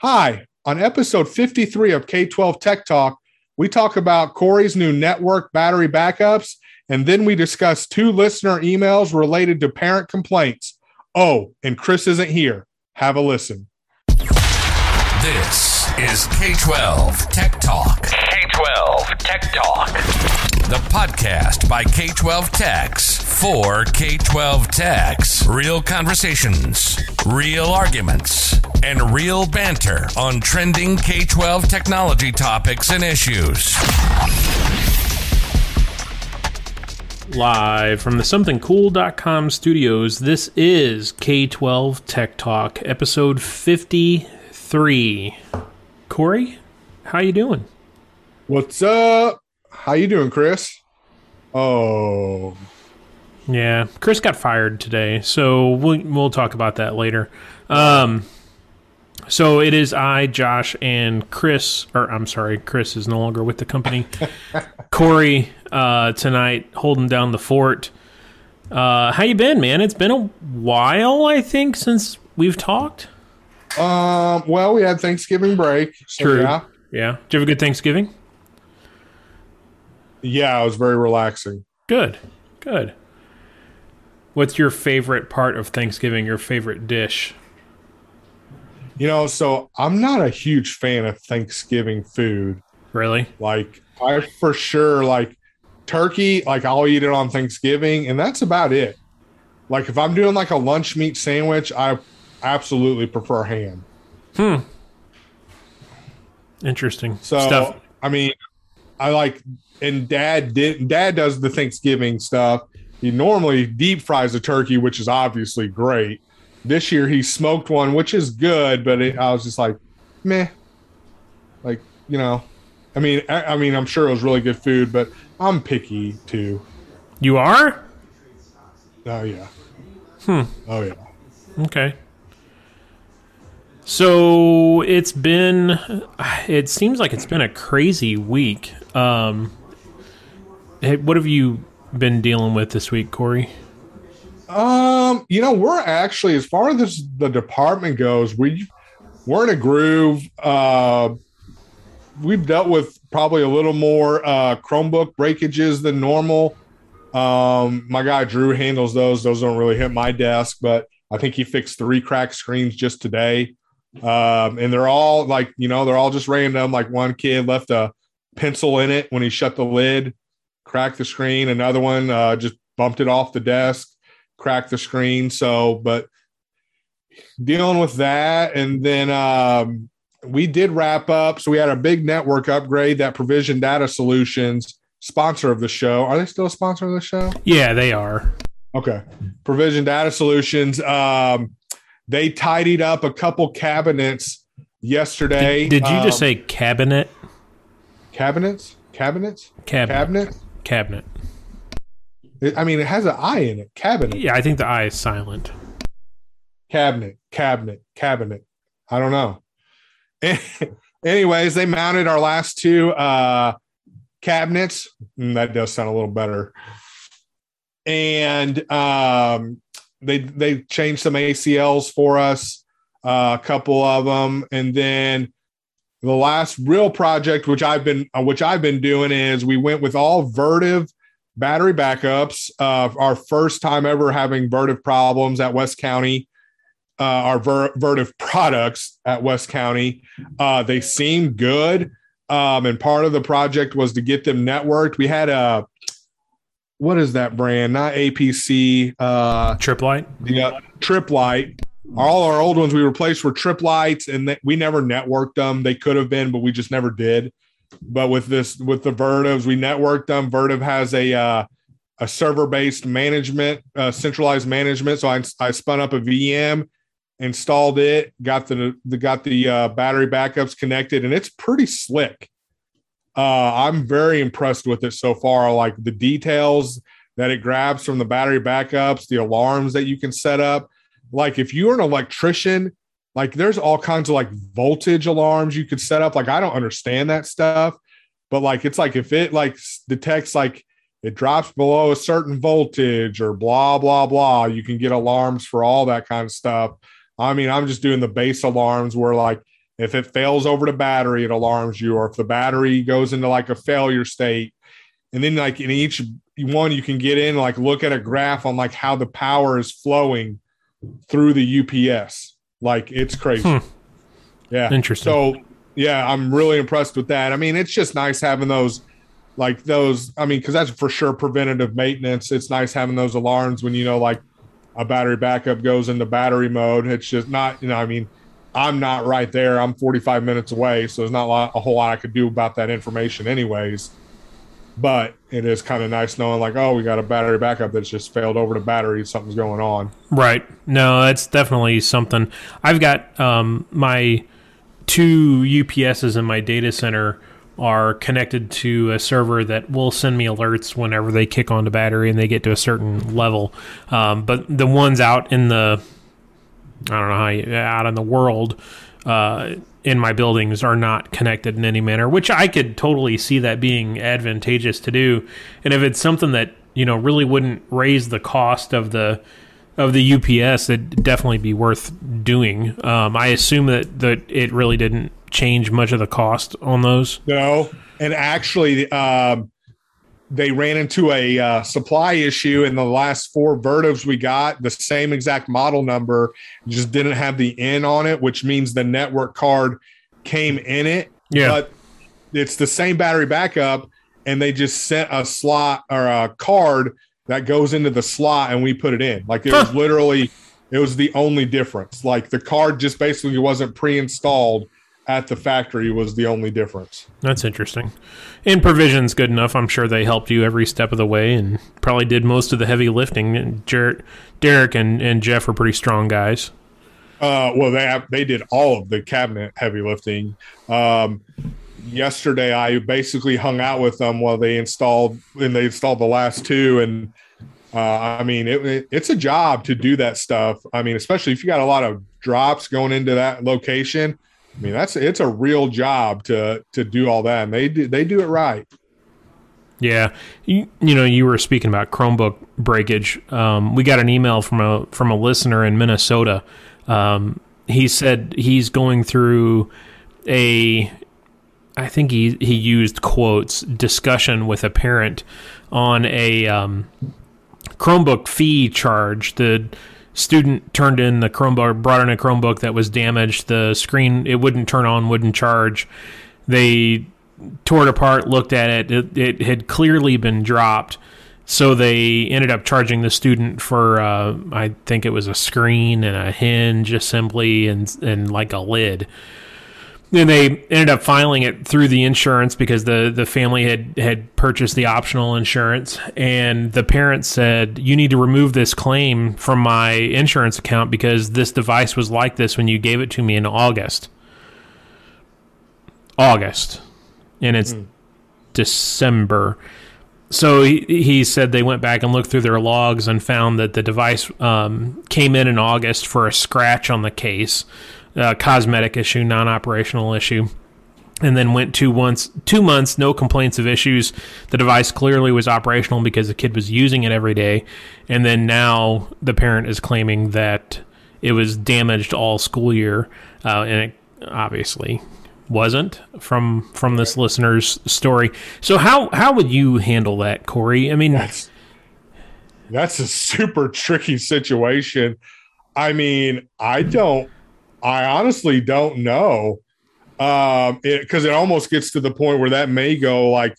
Hi, on episode 53 of K12 Tech Talk, we talk about Corey's new network battery backups, and then we discuss two listener emails related to parent complaints. Oh, and Chris isn't here. Have a listen. This is K 12 Tech Talk. K 12 Tech Talk. The podcast by K 12 Techs for K 12 Techs. Real conversations, real arguments, and real banter on trending K 12 technology topics and issues. Live from the somethingcool.com studios, this is K12 Tech Talk, episode 53. Corey, how you doing? What's up? How you doing, Chris? Oh, Yeah, Chris got fired today, so we'll we'll talk about that later. Um, so it is I, Josh, and Chris, or I'm sorry, Chris is no longer with the company. Corey uh, tonight holding down the fort. Uh, how you been, man? It's been a while, I think, since we've talked. um, well, we had Thanksgiving break. so True. Yeah, Yeah. Did you have a good Thanksgiving? Yeah, it was very relaxing. Good. Good. What's your favorite part of Thanksgiving? Your favorite dish? You know, so I'm not a huge fan of Thanksgiving food. Really? Like, I for sure like turkey. Like, I'll eat it on Thanksgiving, and that's about it. Like, if I'm doing like a lunch meat sandwich, I absolutely prefer ham. Hmm. Interesting. So Stuff. I mean, I like and dad did dad does the Thanksgiving stuff. He normally deep fries a turkey, which is obviously great. This year he smoked one, which is good, but it, I was just like, meh. Like you know, I mean, I, I mean, I'm sure it was really good food, but I'm picky too. You are? Oh yeah. Hmm. Oh yeah. Okay. So it's been, it seems like it's been a crazy week. Um, hey, what have you been dealing with this week, Corey? Um, you know, we're actually as far as the department goes, we we're in a groove. Uh, we've dealt with probably a little more uh, Chromebook breakages than normal. Um, my guy Drew handles those. Those don't really hit my desk, but I think he fixed three cracked screens just today. Um, and they're all like, you know, they're all just random. Like one kid left a pencil in it when he shut the lid, cracked the screen. Another one uh, just bumped it off the desk, cracked the screen. So, but dealing with that. And then um, we did wrap up. So we had a big network upgrade that Provision Data Solutions, sponsor of the show. Are they still a sponsor of the show? Yeah, they are. Okay. Provision Data Solutions. Um, they tidied up a couple cabinets yesterday. Did, did you just Um, say cabinet? cabinets? Cabinets? Cabinet. Cabinet? Cabinet. I mean, it has an I in it. Cabinet. Yeah, I think the I is silent. Cabinet. Cabinet. Cabinet. I don't know. Anyways, they mounted our last two uh, cabinets. Mm, that does sound a little better. And um, they they changed some ACLs for us, uh, a couple of them, and then the last real project, which I've been uh, which I've been doing, is we went with all Vertiv battery backups. Uh, our first time ever having Vertiv problems at West County. Uh, our Ver- Vertiv products at West County, uh, they seem good. Um, and part of the project was to get them networked. We had a what is that brand? Not APC. Uh, Tripp Lite? the uh, Tripp Lite. All our old ones we replaced were Tripp Lites, and they, we never networked them. They could have been, but we just never did. But with this, with the Vertivs, we networked them. Vertiv has a uh, a server based management, uh, centralized management. So I, I spun up a VM, installed it, got the, the got the uh, battery backups connected, and it's pretty slick. Uh, I'm very impressed with it so far. Like the details that it grabs from the battery backups, the alarms that you can set up. Like if you're an electrician, like there's all kinds of like voltage alarms you could set up. Like I don't understand that stuff, but like it's like if it like detects like it drops below a certain voltage or blah blah blah, you can get alarms for all that kind of stuff. I mean, I'm just doing the base alarms where like If it fails over the battery, it alarms you, or if the battery goes into like a failure state, and then like in each one you can get in like look at a graph on like how the power is flowing through the UPS. Like it's crazy. Hmm. Yeah. Interesting. So yeah, I'm really impressed with that. I mean, it's just nice having those like those, I mean, because that's for sure preventative maintenance. It's nice having those alarms when you know like a battery backup goes into battery mode. It's just not, you know, I mean, I'm not right there. I'm 45 minutes away, so there's not a, lot, a whole lot I could do about that information, anyways. But it is kind of nice knowing, like, oh, we got a battery backup that's just failed over the battery. Something's going on. Right. No, that's definitely something. I've got um, my two UPSs in my data center are connected to a server that will send me alerts whenever they kick on the battery and they get to a certain level. Um, but the ones out in the, I don't know how you, out in the world, uh, in my buildings are not connected in any manner, which I could totally see that being advantageous to do. And if it's something that you know really wouldn't raise the cost of the of the UPS, it'd definitely be worth doing. Um, I assume that that it really didn't change much of the cost on those. No, and actually, um, they ran into a uh, supply issue in the last four Vertivs we got. The same exact model number just didn't have the N on it, which means the network card came in it. Yeah. but it's the same battery backup, and they just sent a slot or a card that goes into the slot, and we put it in. Like it was literally, it was the only difference. Like the card just basically wasn't pre-installed at the factory was the only difference. That's interesting. And provision's good enough. I'm sure they helped you every step of the way and probably did most of the heavy lifting. Jarrett, Derek and, and Jeff were pretty strong guys. Uh, well, they have, they did all of the cabinet heavy lifting. Um, yesterday, I basically hung out with them while they installed and they installed the last two. And uh, I mean, it, it- it's a job to do that stuff. I mean, especially if you got a lot of drops going into that location. I mean, that's it's a real job to to do all that, and they do they do it right. Yeah, you, you know, you were speaking about Chromebook breakage. Um, we got an email from a from a listener in Minnesota. Um, he said he's going through a, I think he he used quotes discussion with a parent on a um, Chromebook fee charge. The student turned in the Chromebook, brought in a Chromebook that was damaged. The screen it wouldn't turn on, wouldn't charge. They tore it apart, looked at it. It, it had clearly been dropped. So they ended up charging the student for, uh, I think it was a screen and a hinge assembly and and like a lid. Then they ended up filing it through the insurance because the, the family had, had purchased the optional insurance. And the parents said, You need to remove this claim from my insurance account because this device was like this when you gave it to me in August. August. And it's December. So he, he said they went back and looked through their logs and found that the device um, came in in August for a scratch on the case, a cosmetic issue, non-operational issue, and then went two once two months, no complaints of issues. The device clearly was operational because the kid was using it every day, and then now the parent is claiming that it was damaged all school year, uh, and it obviously wasn't from from this listener's story. So how how would you handle that, Corey? I mean, That's that's a super tricky situation. I mean, I don't I honestly don't know. Um it cuz it almost gets to the point where that may go like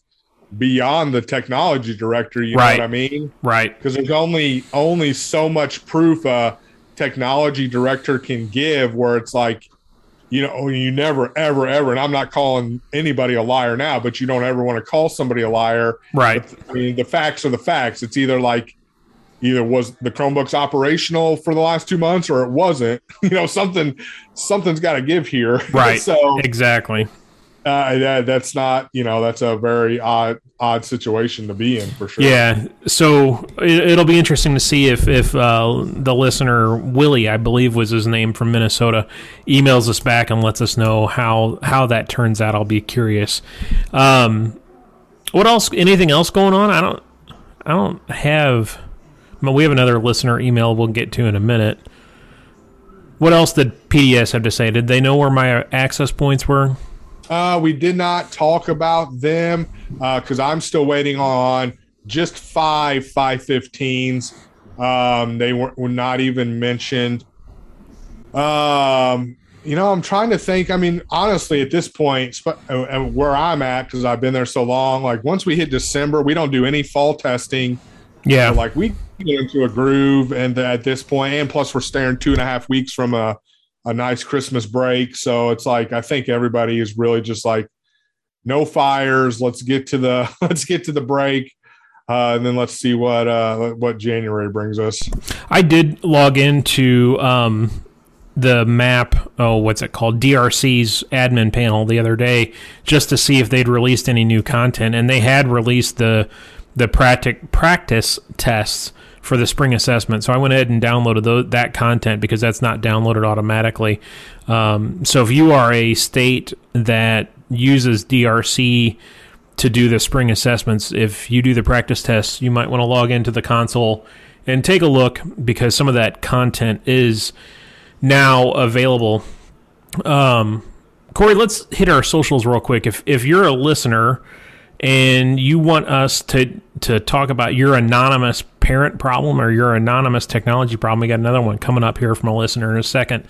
beyond the technology director, you Right. know what I mean? right? Cuz there's only only so much proof a technology director can give where it's like you know, you never ever ever and I'm not calling anybody a liar now, but you don't ever want to call somebody a liar Right. I mean, the facts are the facts. It's either like either was the Chromebooks operational for the last two months or it wasn't. You know, something something's got to give here. Right. so Exactly. uh, that, that's not you know that's a very odd odd situation to be in for sure. Yeah. So it, it'll be interesting to see if if uh, the listener Willie, I believe was his name from Minnesota, emails us back and lets us know how how that turns out. I'll be curious. Um, what else? Anything else going on? I don't. I don't have. Well, we have another listener email we'll get to in a minute. What else did PDS have to say? Did they know where my access points were? Uh, we did not talk about them because uh, I'm still waiting on just five 515s. Um, they were, were not even mentioned. Um, you know, I'm trying to think. I mean, honestly, at this point, uh, where I'm at, because I've been there so long, like once we hit December, we don't do any fall testing. Yeah. So, like we get into a groove, and at this point, and plus we're staring two and a half weeks from a, a nice Christmas break. So it's like I think everybody is really just like, no fires. Let's get to the let's get to the break. Uh, and then let's see what uh, what January brings us. I did log into um, the map oh what's it called drc's admin panel the other day just to see if they'd released any new content and they had released the the practic, practice tests for the spring assessment so i went ahead and downloaded those, that content because that's not downloaded automatically um, so if you are a state that uses drc to do the spring assessments if you do the practice tests you might want to log into the console and take a look because some of that content is now available. Um, Corey, let's hit our socials real quick. If if you're a listener and you want us to to talk about your anonymous parent problem or your anonymous technology problem, we got another one coming up here from a listener in a second.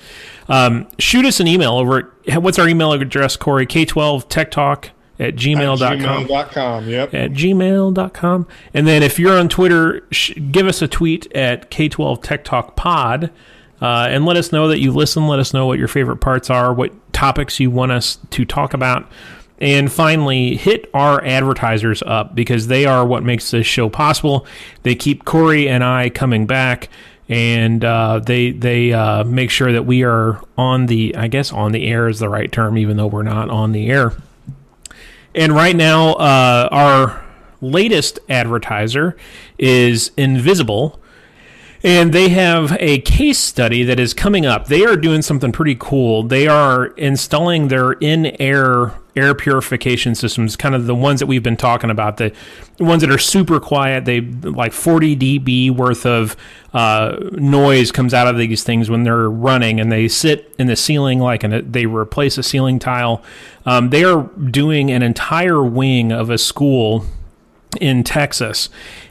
Um, shoot us an email over at what's our email address, Corey? K12 Tech Talk at gmail.com. At gmail.com, yep. At gmail.com. And then if you're on Twitter, sh- give us a tweet at K12 Tech Talk Pod. Uh, and let us know that you listen. Let us know what your favorite parts are, what topics you want us to talk about. And finally, hit our advertisers up because they are what makes this show possible. They keep Corey and I coming back, and uh, they they uh, make sure that we are on the I guess on the air is the right term, even though we're not on the air. And right now, uh, our latest advertiser is Invisible and they have a case study that is coming up. They are doing something pretty cool. They are installing their in-air air purification systems, kind of the ones that we've been talking about, the ones that are super quiet. They like 40 dB worth of uh, noise comes out of these things when they're running, and they sit in the ceiling like and they replace a ceiling tile. Um, they are doing an entire wing of a school in Texas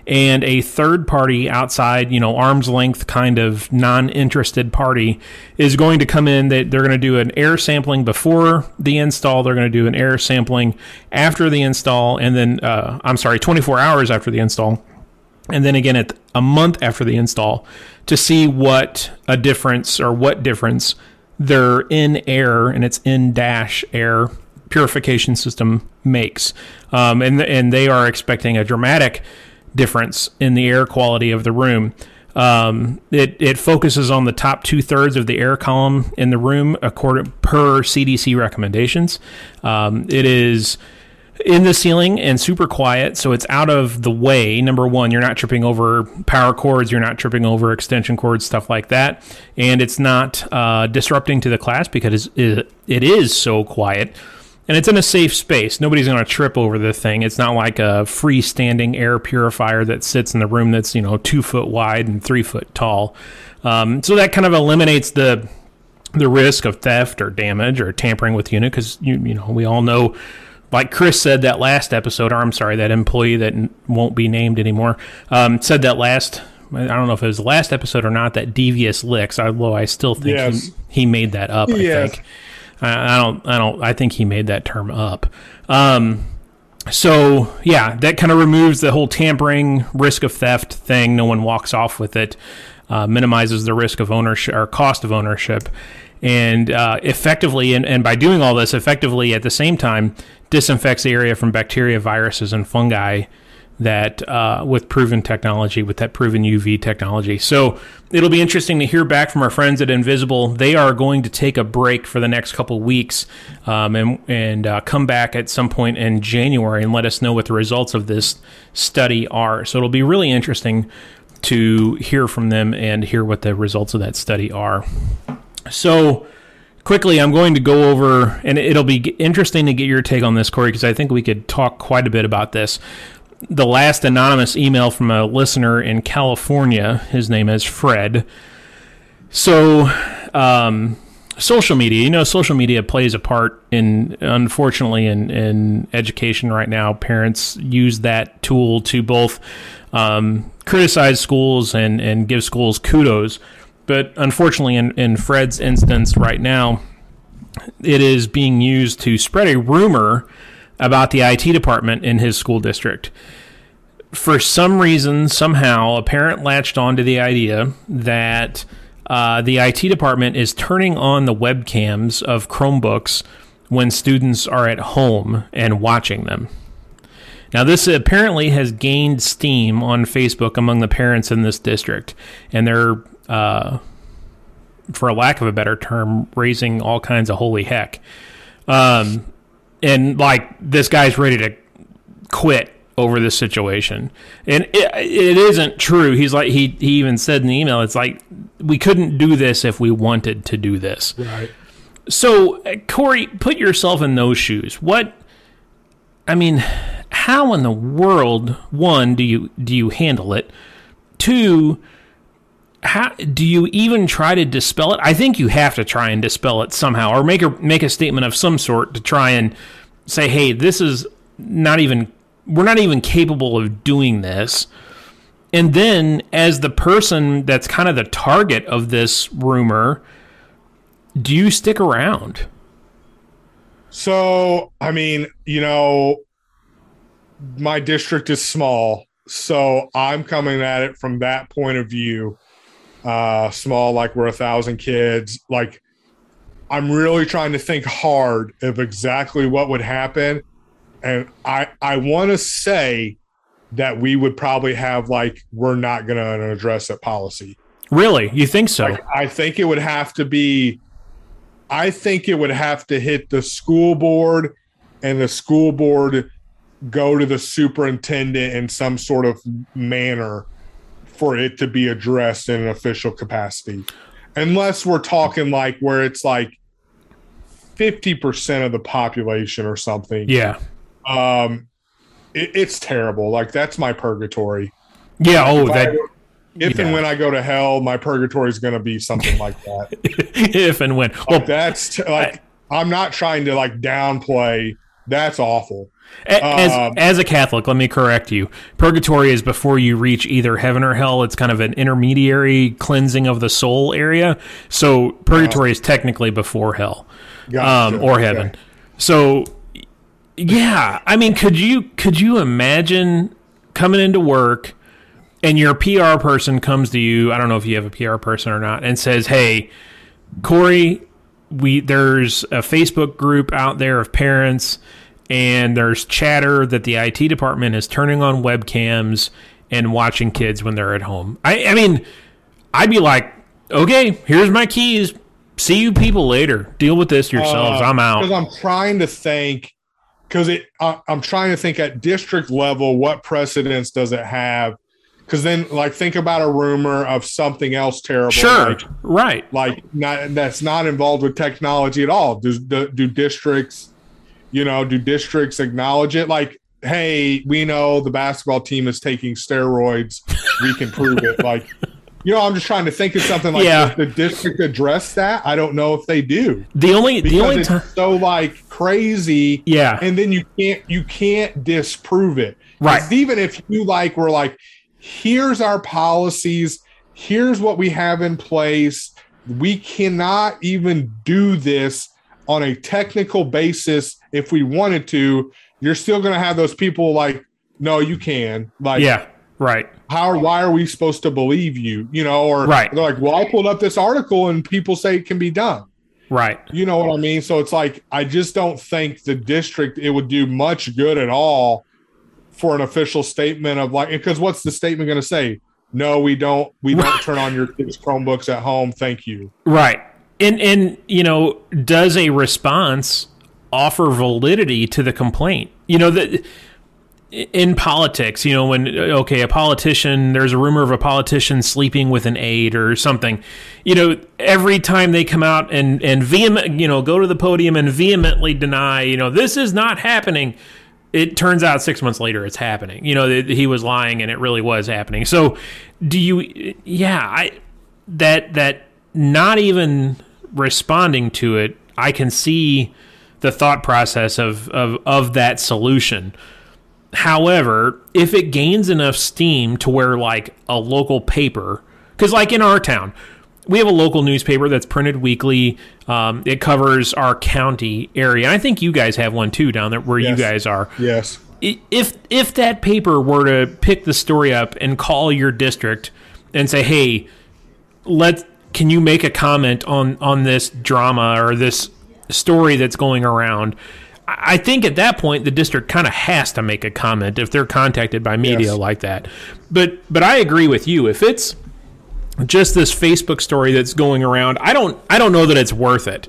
and a third party outside, you know, arm's length kind of non-interested party is going to come in that they're going to do an air sampling before the install, they're going to do an air sampling after the install and then uh, I'm sorry, 24 hours after the install. And then again at a month after the install to see what a difference or what difference their in air and it's in dash air purification system makes. Um, and, and they are expecting a dramatic difference in the air quality of the room. Um, it, it focuses on the top two thirds of the air column in the room according per CDC recommendations. Um, it is in the ceiling and super quiet, so it's out of the way. Number one, you're not tripping over power cords, you're not tripping over extension cords, stuff like that, and it's not uh, disrupting to the class because it is so quiet and it's in a safe space. Nobody's going to trip over the thing. It's not like a freestanding air purifier that sits in the room that's you know two foot wide and three foot tall. Um, so that kind of eliminates the the risk of theft or damage or tampering with the unit because you you know we all know. Like Chris said that last episode, or I'm sorry, that employee that won't be named anymore um, said that last I don't know if it was the last episode or not. That devious licks, although I still think yes. he, he made that up. I yes. think. I, I, don't. I don't. I think he made that term up. Um, so yeah, that kind of removes the whole tampering, risk of theft thing. No one walks off with it. Uh, minimizes the risk of ownership or cost of ownership, and uh, effectively, and, and by doing all this, effectively at the same time, disinfects the area from bacteria, viruses, and fungi that uh, with proven technology, with that proven UV technology. So it'll be interesting to hear back from our friends at Invisible. They are going to take a break for the next couple weeks um, and, and uh, come back at some point in January and let us know what the results of this study are. So it'll be really interesting to hear from them and hear what the results of that study are. So quickly, I'm going to go over, and it'll be interesting to get your take on this, Corey, because I think we could talk quite a bit about this the last anonymous email from a listener in California. His name is Fred. So um, social media. You know, social media plays a part in, unfortunately, in, in education right now. Parents use that tool to both um, criticize schools and, and give schools kudos. But unfortunately, in, in Fred's instance right now, it is being used to spread a rumor about the IT department in his school district. For some reason, somehow, a parent latched onto the idea that uh, the IT department is turning on the webcams of Chromebooks when students are at home and watching them. Now, this apparently has gained steam on Facebook among the parents in this district, and they're, uh, for a lack of a better term, raising all kinds of holy heck. Um, and like this guy's ready to quit over this situation. And it, it isn't true. He's like he he even said in the email it's like we couldn't do this if we wanted to do this. Right. So, uh, Corey, put yourself in those shoes. What I mean, how in the world one do you do you handle it? Two, how do you even try to dispel it? I think you have to try and dispel it somehow, or make a make a statement of some sort to try and say, "Hey, this is not even we're not even capable of doing this." And then, as the person that's kind of the target of this rumor, do you stick around? So, I mean, you know, my district is small, so I'm coming at it from that point of view. Uh, small, like we're a thousand kids. Like, I'm really trying to think hard of exactly what would happen, and I I want to say that we would probably have like we're not going to address that policy. Really, you think so? Like, I think it would have to be. I think it would have to hit the school board, and the school board go to the superintendent in some sort of manner for it to be addressed in an official capacity. Unless we're talking like where it's like 50% of the population or something. Yeah. Um it, it's terrible. Like that's my purgatory. Yeah. Oh, If, that go- if and when I go to hell, my purgatory is going to be something like that. if and when. Well, that's t- like I'm not trying to like downplay. That's awful. As, Um, as a Catholic, let me correct you. Purgatory is before you reach either heaven or hell. It's kind of an intermediary cleansing of the soul area. So purgatory is technically before hell Gotcha. um, or Okay. heaven. So yeah, I mean, could you could you imagine coming into work and your PR person comes to you? I don't know if you have a PR person or not, and says, "Hey, Corey, we there's a Facebook group out there of parents, and there's chatter that the IT department is turning on webcams and watching kids when they're at home." I, I mean, I'd be like, "Okay, here's my keys. See you people later. Deal with this yourselves. Uh, I'm out. Because. I'm trying to think. Because it, I, I'm trying to think at district level, what precedence does it have? Because then, like, think about a rumor of something else terrible. Sure, like, right. like not that's not involved with technology at all. Do, do do districts, you know, do districts acknowledge it? Like, hey, we know the basketball team is taking steroids. We can prove it. Like, you know, I'm just trying to think of something like Yeah. the district address that. I don't know if they do The only the only time, so like crazy. yeah, And then you can't you can't disprove it. Right. Even if you like were like, here's our policies, here's what we have in place. We cannot even do this on a technical basis if we wanted to. You're still gonna have those people like, no, you can. Like yeah, right. how why are we supposed to believe you? You know, or Right. they're like, Well, I pulled up this article and people say it can be done. Right. You know what I mean? So it's like I just don't think the district it would do much good at all for an official statement of like because what's the statement going to say? No, we don't. We don't turn on your kids' Chromebooks at home. Thank you. Right. And and you know, does a response offer validity to the complaint? You know that in politics, you know, when okay, a politician, there's a rumor of a politician sleeping with an aide or something. You know, every time they come out and and vehement, you know, go to the podium and vehemently deny, you know, this is not happening. It turns out six months later it's happening. You know, he was lying and it really was happening. So, do you? Yeah, I that that not even responding to it, I can see the thought process of, of, of that solution. However, if it gains enough steam to where like a local paper, because like in our town, we have a local newspaper that's printed weekly. Um, it covers our county area. I think you guys have one too down there where Yes. you guys are. Yes. If if that paper were to pick the story up and call your district and say, "Hey, let can you make a comment on on this drama or this story that's going around?" I I think at that point the district kind of has to make a comment if they're contacted by media Yes. like that. But but I agree with you. If it's just this Facebook story that's going around, I don't I don't know that it's worth it.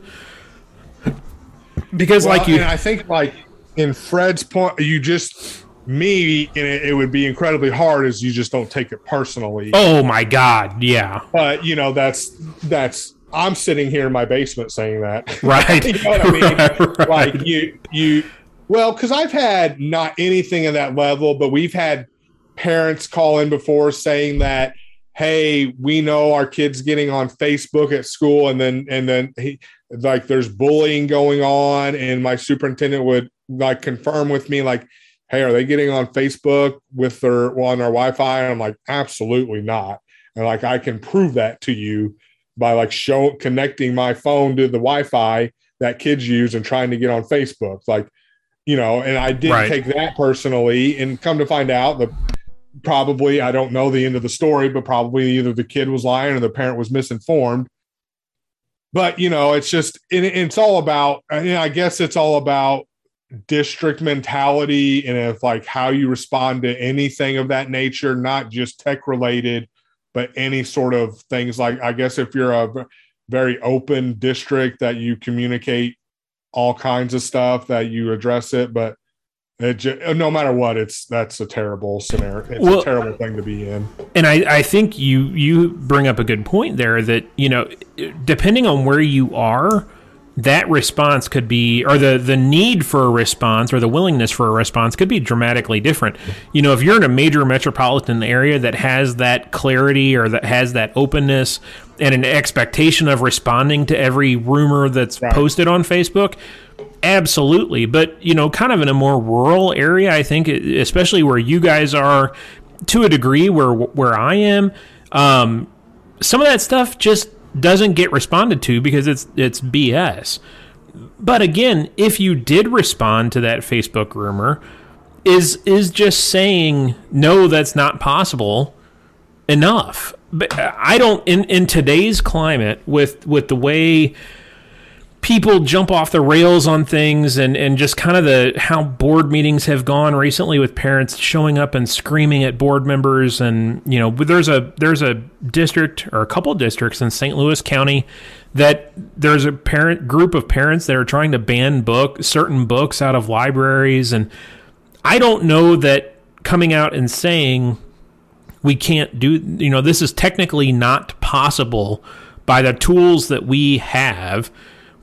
Because Well, like you and I think like in Fred's point, you just me, and it, it would be incredibly hard as you just don't take it personally. Oh my god, yeah. But you know, that's that's I'm sitting here in my basement saying that. Right. you know what I mean? Right. Like you you well, because I've had not anything of that level, but we've had parents call in before saying that, hey, we know our kids getting on Facebook at school, and then and then he like there's bullying going on, and my superintendent would like confirm with me, like, hey, are they getting on Facebook with their well, on their Wi-Fi? And I'm like, absolutely not. And like I can prove that to you by like show connecting my phone to the Wi-Fi that kids use and trying to get on Facebook. Like, you know, and I didn't Right. take that personally. And come to find out that probably I don't know the end of the story, but probably either the kid was lying or the parent was misinformed. But you know, it's just it, it's all about. I, mean, I guess it's all about district mentality and if like how you respond to anything of that nature, not just tech related, but any sort of things like I guess if you're a very open district that you communicate all kinds of stuff that you address it, but it ju- uh, no matter what, it's that's a terrible scenario. It's Well- a terrible thing to be in. and I, I think you you bring up a good point there that you know depending on where you are that response could be or the the need for a response or the willingness for a response could be dramatically different you know if you're in a major metropolitan area that has that clarity or that has that openness and an expectation of responding to every rumor that's Right. posted on facebook absolutely but you know kind of in a more rural area i think especially where you guys are to a degree where where i am um, some of that stuff just doesn't get responded to because it's it's bs but again if you did respond to that facebook rumor is is just saying no that's not possible enough. But i don't in in today's climate with with the way people jump off the rails on things and, and just kind of the how board meetings have gone recently with parents showing up and screaming at board members and you know there's a there's a district or a couple districts in St. Louis County that there's a parent group of parents that are trying to ban book certain books out of libraries and I don't know that coming out and saying we can't do you know this is technically not possible by the tools that we have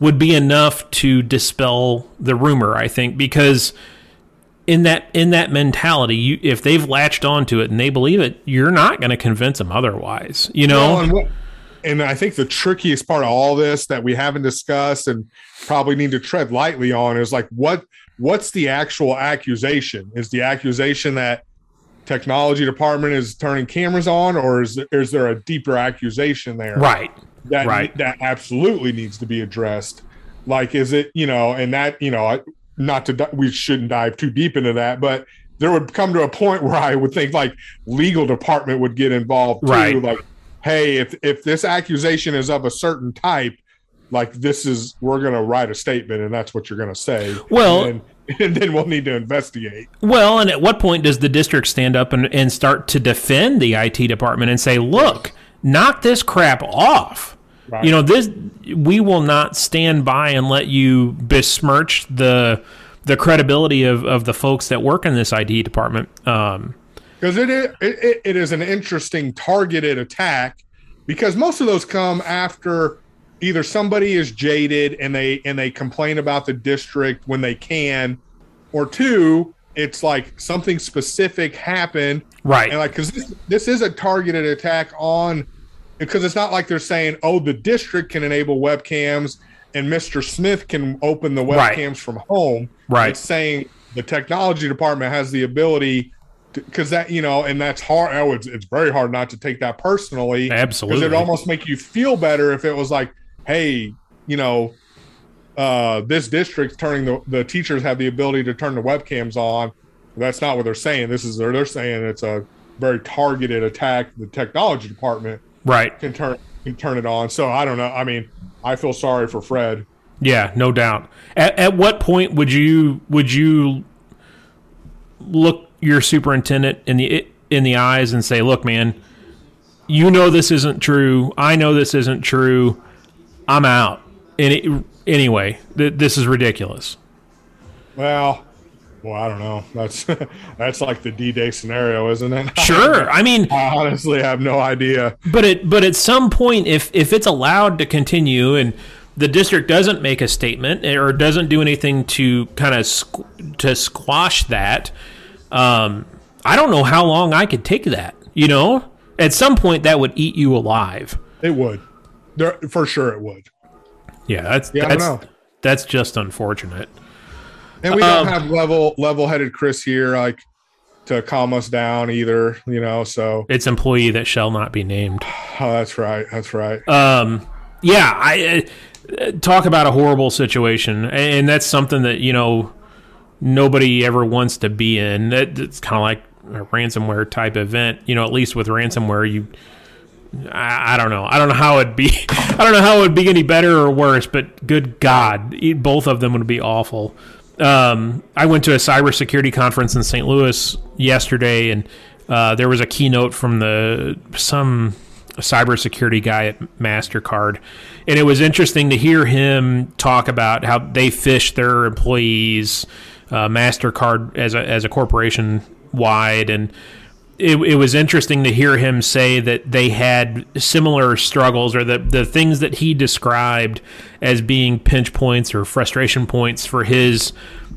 would be enough to dispel the rumor i think because in that in that mentality you, if they've latched onto it and they believe it you're not going to convince them otherwise you know Well, and, what, and I think the trickiest part of all this that we haven't discussed and probably need to tread lightly on is like what what's the actual accusation? Is the accusation that technology department is turning cameras on, or is is there a deeper accusation there? right that Right. that absolutely needs to be addressed. Like, is it you know, and that you know, not to we shouldn't dive too deep into that, but there would come to a point where I would think like legal department would get involved too. Right. Like, hey, if if this accusation is of a certain type, like this is we're gonna write a statement and that's what you're gonna say. Well- and, and then we'll need to investigate. Well, and at what point does the district stand up and, and start to defend the IT department and say, look, knock this crap off? Right. You know, this we will not stand by and let you besmirch the the credibility of, of the folks that work in this IT department. Um, because it is it, it is an interesting targeted attack because most of those come after either somebody is jaded and they and they complain about the district when they can or two it's like something specific happened right. and like because this, this is a targeted attack on because it's not like they're saying, "Oh, the district can enable webcams and Mr. Smith can open the Right. webcams from home." Right. It's saying the technology department has the ability because that you know, and that's hard. Oh, it's it's very hard not to take that personally. absolutely because it'd almost make you feel better if it was like, hey, you know, uh, this district's turning the the teachers have the ability to turn the webcams on. That's not what they're saying. This is they're they're saying it's a very targeted attack. The technology department right. can turn can turn it on. So I don't know. I mean, I feel sorry for Fred. Yeah, no doubt. At, at what point would you would you look your superintendent in the in the eyes and say, "Look, man, you know this isn't true. I know this isn't true. I'm out." And it, anyway, th- this is ridiculous. Well, well, I don't know. That's that's like the D Day scenario, isn't it? Sure. I mean, I honestly have no idea. But it but at some point, if if it's allowed to continue and the district doesn't make a statement or doesn't do anything to kind of squ- to squash that, um, I don't know how long I could take that. You know, at some point that would eat you alive. It would, there, for sure, it would. Yeah, that's Yeah, I that's don't know. that's just unfortunate. And we don't Um, have level level headed Chris here, like to calm us down either. You know, so It's employee that shall not be named. oh, that's right, that's right. um, yeah, I uh, talk about a horrible situation, and that's something that you know nobody ever wants to be in. That, it's kind of like a ransomware type event. You know, at least with ransomware, you. I, I don't know. I don't know how it'd be. I don't know how it would be any better or worse. But good God, both of them would be awful. Um, I went to a cybersecurity conference in St. Louis yesterday, and uh, there was a keynote from the some cybersecurity guy at Mastercard, and it was interesting to hear him talk about how they phish their employees, uh, Mastercard as a as a corporation wide, and it, it was interesting to hear him say that they had similar struggles or the, the things that he described as being pinch points or frustration points for his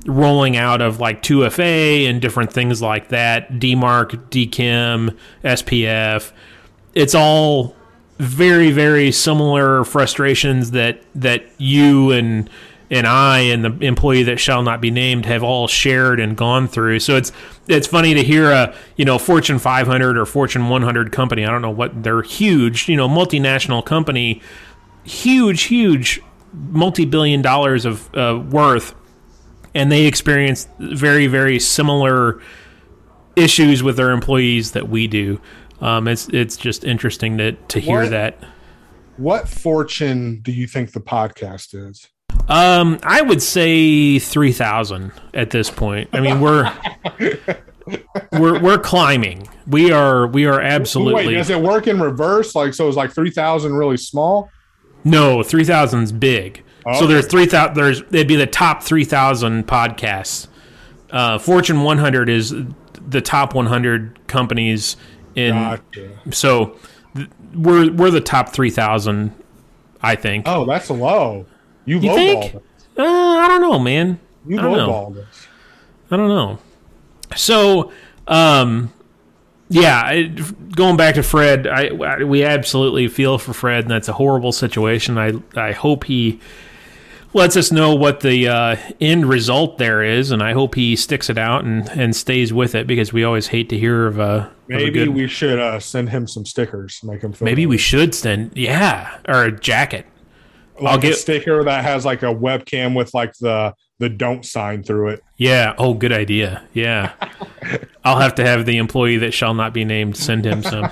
rolling out of like 2FA and different things like that, DMARC, DKIM, SPF. It's all very, very similar frustrations that, that you and and I and the employee that shall not be named have all shared and gone through. So it's it's funny to hear a you know Fortune 500 or Fortune 100 company. I don't know what they're huge, you know, multinational company, huge, huge, multi-billion dollars of uh, worth, and they experience very, very similar issues with their employees that we do. Um, it's it's just interesting to to hear What? that. What fortune do you think the podcast is? Um, I would say three thousand at this point. I mean, we're we're we're climbing. We are we are Wait, absolutely does it work in reverse? Like, so it's like three thousand really small? no three thousand's big. So there's three thousand. There's it'd be the top three thousand podcasts. Uh, Fortune 100 is the top 100 companies in. Gotcha. So th- we're we're the top three thousand. I think. Oh, that's low. You, You think? Uh, I don't know, man. You I don't know. I don't know. So, um, yeah, I, going back to Fred, I, I we absolutely feel for Fred, and that's a horrible situation. I I hope he lets us know what the uh, end result there is, and I hope he sticks it out and, and stays with it because we always hate to hear of a of a Maybe good- we should uh, send him some stickers, make him feel. maybe we should send yeah or a jacket. Like I'll a get- sticker that has like a webcam with like the the don't sign through it. Yeah. Oh, good idea. Yeah. I'll have to have the employee that shall not be named send him some.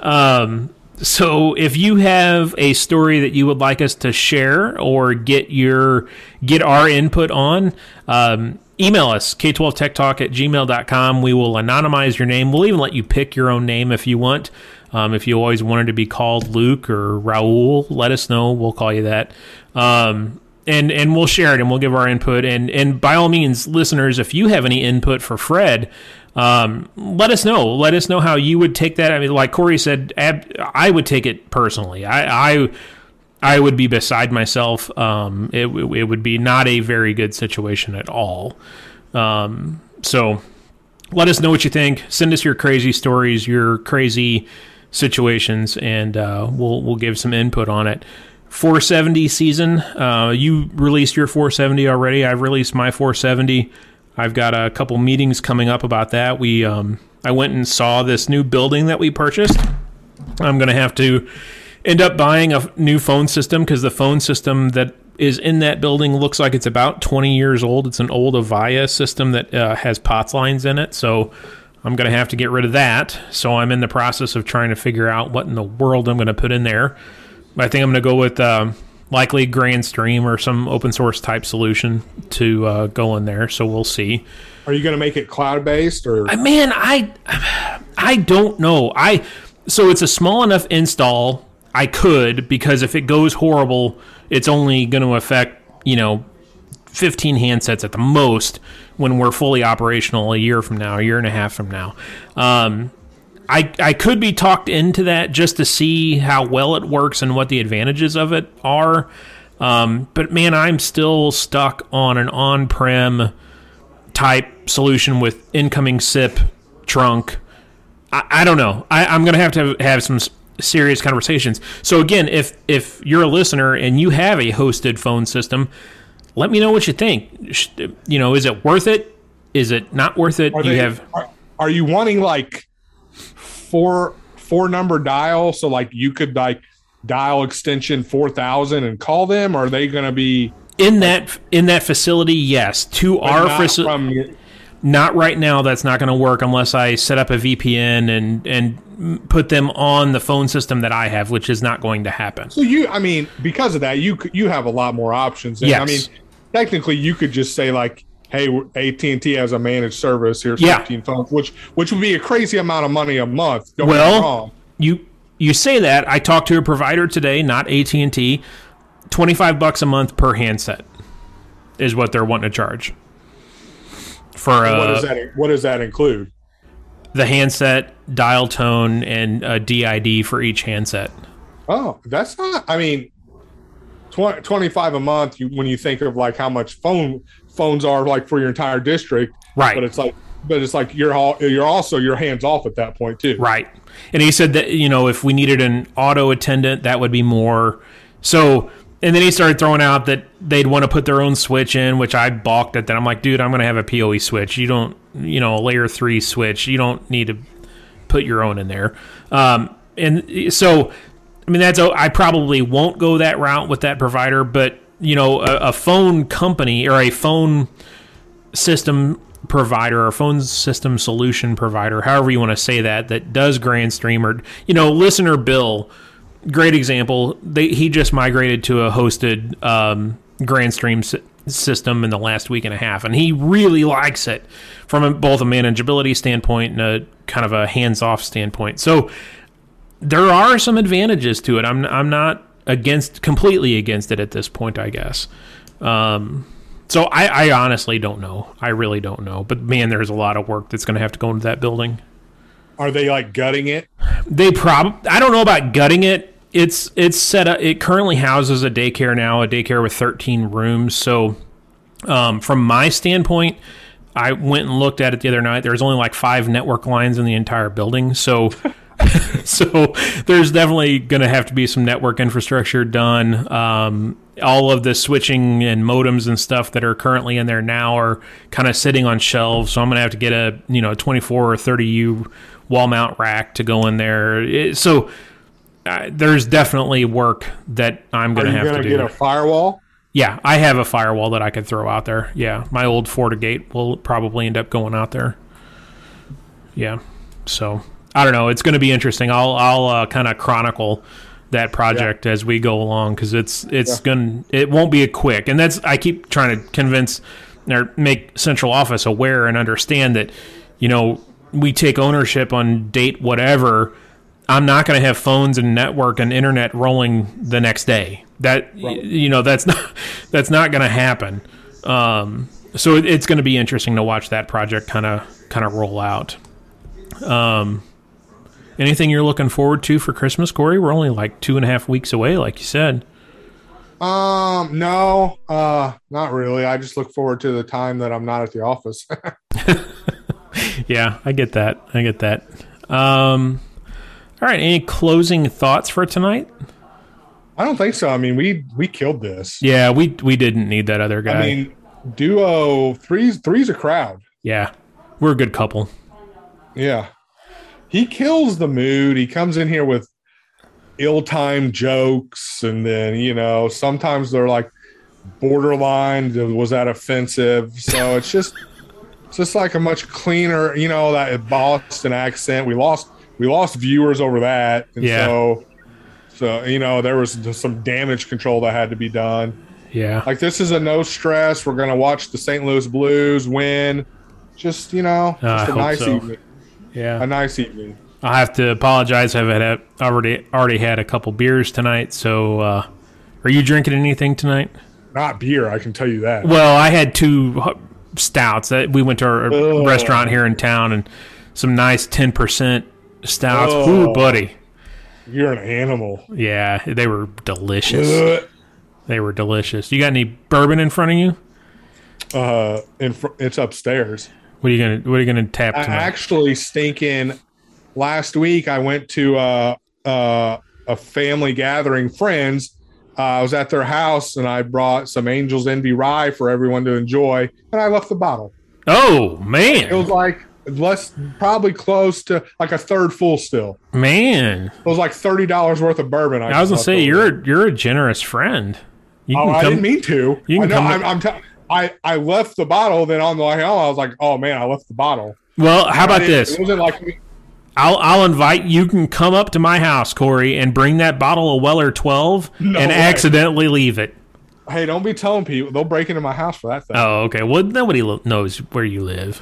Um, so if you have a story that you would like us to share or get your get our input on, um, email us k12techtalk at gmail.com. We will anonymize your name. We'll even let you pick your own name if you want. Um, if you always wanted to be called Luke or Raul, let us know. We'll call you that. Um, and and we'll share it and we'll give our input. And and by all means listeners if you have any input for fred um, let us know. Let us know how you would take that. I mean like corey said ab- i would take it personally. I i i would be beside myself. Um, it, it would be not a very good situation at all. Um, so let us know what you think. Send us your crazy stories your crazy situations, and uh, we'll we'll give some input on it. 470 season. Uh, you released your 470 already. I've released my 470. I've got a couple meetings coming up about that. We um, I went and saw this new building that we purchased. I'm going to have to end up buying a new phone system because the phone system that is in that building looks like it's about 20 years old. It's an old Avaya system that uh, has POTS lines in it. So I'm going to have to get rid of that. So I'm in the process of trying to figure out what in the world I'm going to put in there. I think I'm going to go with um, likely Grandstream or some open source type solution to uh, go in there. So we'll see. Are you going to make it cloud based or? I, man, I I don't know. I so it's a small enough install. I could because if it goes horrible, it's only going to affect you know 15 handsets at the most when we're fully operational a year from now, a year and a half from now. Um, I, I could be talked into that just to see how well it works and what the advantages of it are. Um, but man, I'm still stuck on an on prem type solution with incoming SIP trunk. I, I don't know. I, I'm going to have to have some serious conversations. So again, if if you're a listener and you have a hosted phone system, let me know what you think. You know, is it worth it? Is it not worth it? Are you they- have Are, are you wanting like four four number dial so like you could like dial extension four thousand and call them? Or are they going to be in that in that facility. Yes, to our not facility. Not right now. That's not going to work unless I set up a VPN and and put them on the phone system that I have, which is not going to happen. So you, I mean, because of that, you you have a lot more options. And I Yes. mean, technically, you could just say like, "Hey, AT and T has a managed service. Here's Yeah. 15 phones," which which would be a crazy amount of money a month. Don't get Well, wrong. you you say that. I talked to a provider today, not AT and T. Twenty five bucks a month per handset is what they're wanting to charge for what uh, does that what does that include? the handset, dial tone, and a DID for each handset. Oh, that's not. I mean, 20, 25 a month. You when you think of like how much phone phones are like for your entire district, Right. But it's like, but it's like you're all you're also your hands off at that point too. Right. And he said that, you know, if we needed an auto attendant, that would be more. So, and then he started throwing out that they'd want to put their own switch in, which I balked at that. I'm like, dude, I'm going to have a PoE switch. You don't, you know, a layer three switch. You don't need to put your own in there. Um, and so, I mean, that's, I probably won't go that route with that provider, but, you know, a, a phone company or a phone system provider or phone system solution provider, however you want to say that, that does Grandstream or you know, listener Bill, great example. They he just migrated to a hosted um, Grandstream s- system in the last week and a half, and he really likes it from a, both a manageability standpoint and a kind of a hands-off standpoint. So there are some advantages to it. I'm I'm not against completely against it at this point, I guess. Um, so I, I honestly don't know. I really don't know. But man, there's a lot of work that's going to have to go into that building. Are they like gutting it? They prob I don't know about gutting it. It's it's set up. It currently houses a daycare now, a daycare with 13 rooms. So um, from my standpoint, I went and looked at it the other night. There's only like five network lines in the entire building. So so there's definitely going to have to be some network infrastructure done. Um, all of the switching and modems and stuff that are currently in there now are kind of sitting on shelves. So I'm going to have to get a you know 24 or 30 U wall mount rack to go in there. It- so uh, there's definitely work that I'm going to have going to to do. get a firewall? Yeah, I have a firewall that I could throw out there. Yeah, my old FortiGate will probably end up going out there. Yeah, so I don't know. It's going to be interesting. I'll I'll uh, kind of chronicle that project as we go along because it's it's going to it won't be a quick. And that's I keep trying to convince or make central office aware and understand that you know we take ownership on date whatever. I'm not going to have phones and network and internet rolling the next day. That y you know that's not that's not going to happen. Um, so it, it's going to be interesting to watch that project kind of kind of roll out. Um, anything you're looking forward to for Christmas, Corey? We're only like two and a half weeks away, like you said. Um, no, uh, not really. I just look forward to the time that I'm not at the office. Yeah, I get that. I get that. Um, all right. Any closing thoughts for tonight? I don't think so. I mean, we we killed this. Yeah, we we didn't need that other guy. I mean, duo threes three's a crowd. yeah, we're a good couple. Yeah. He kills the mood. He comes in here with ill-timed jokes and then, you know, sometimes they're like borderline was that offensive. So it's just it's just like a much cleaner, you know, that Boston accent. We lost we lost viewers over that. And Yeah. so so you know, there was some damage control that had to be done. Yeah. Like this is a no stress. We're gonna watch the St. Louis Blues win. Just you know, Uh, just a nice so. evening. Yeah. A nice evening. I have to apologize. I've had already already had a couple beers tonight. So, uh, are you drinking anything tonight? Not beer, I can tell you that. Well, I had two stouts. That we went to a Ugh. restaurant here in town and some nice ten percent stouts. Oh. Ooh, buddy. You're an animal. Yeah, they were delicious. Ugh. They were delicious. You got any bourbon in front of you? Uh, in fr- it's upstairs. What are you gonna What are you gonna tap I tonight? actually stinking. Last week, I went to uh, uh, a family gathering, friends. Uh, I was at their house, and I brought some Angels Envy Rye for everyone to enjoy, and I left the bottle. oh man! It was like less, probably close to like a third full. Still, man. it was like thirty dollars worth of bourbon. I was gonna say you're a, you're a generous friend. You Oh, can I didn't mean to. you can I know. come- I'm. I'm t- I I left the bottle. Then on the way home, I was like, "Oh man, I left the bottle." well, how about this? It wasn't like I'll I'll invite you can come up to my house, Corey, and bring that bottle of Weller twelve No and way. accidentally leave it. Hey, don't be telling people they'll break into my house for that thing. Oh, okay. Well, nobody lo- knows where you live,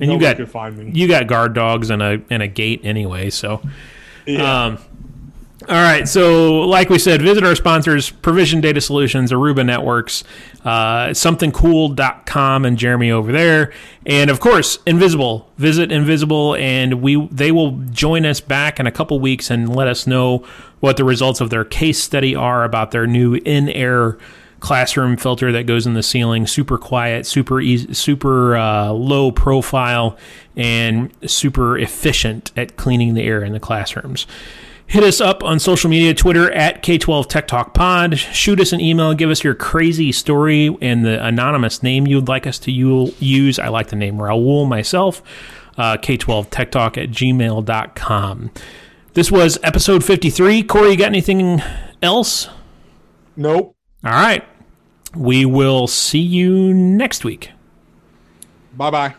and Nobody you got me. you got guard dogs and a and a gate anyway. So, Yeah. um, all right. So, like we said, visit our sponsors: Provision Data Solutions, Aruba Networks, uh, somethingcool.com, and Jeremy over there, and of course, Invisible. Visit Invisible, and we they will join us back in a couple weeks and let us know what the results of their case study are about their new in-air classroom filter that goes in the ceiling super quiet super easy super uh, low profile and super efficient at cleaning the air in the classrooms hit us up on social media twitter at k12 tech talk pod shoot us an email give us your crazy story and the anonymous name you'd like us to use i like the name raul myself uh, k12 tech talk at gmail.com this was episode 53 corey you got anything else nope. all right. We will see you next week. Bye bye.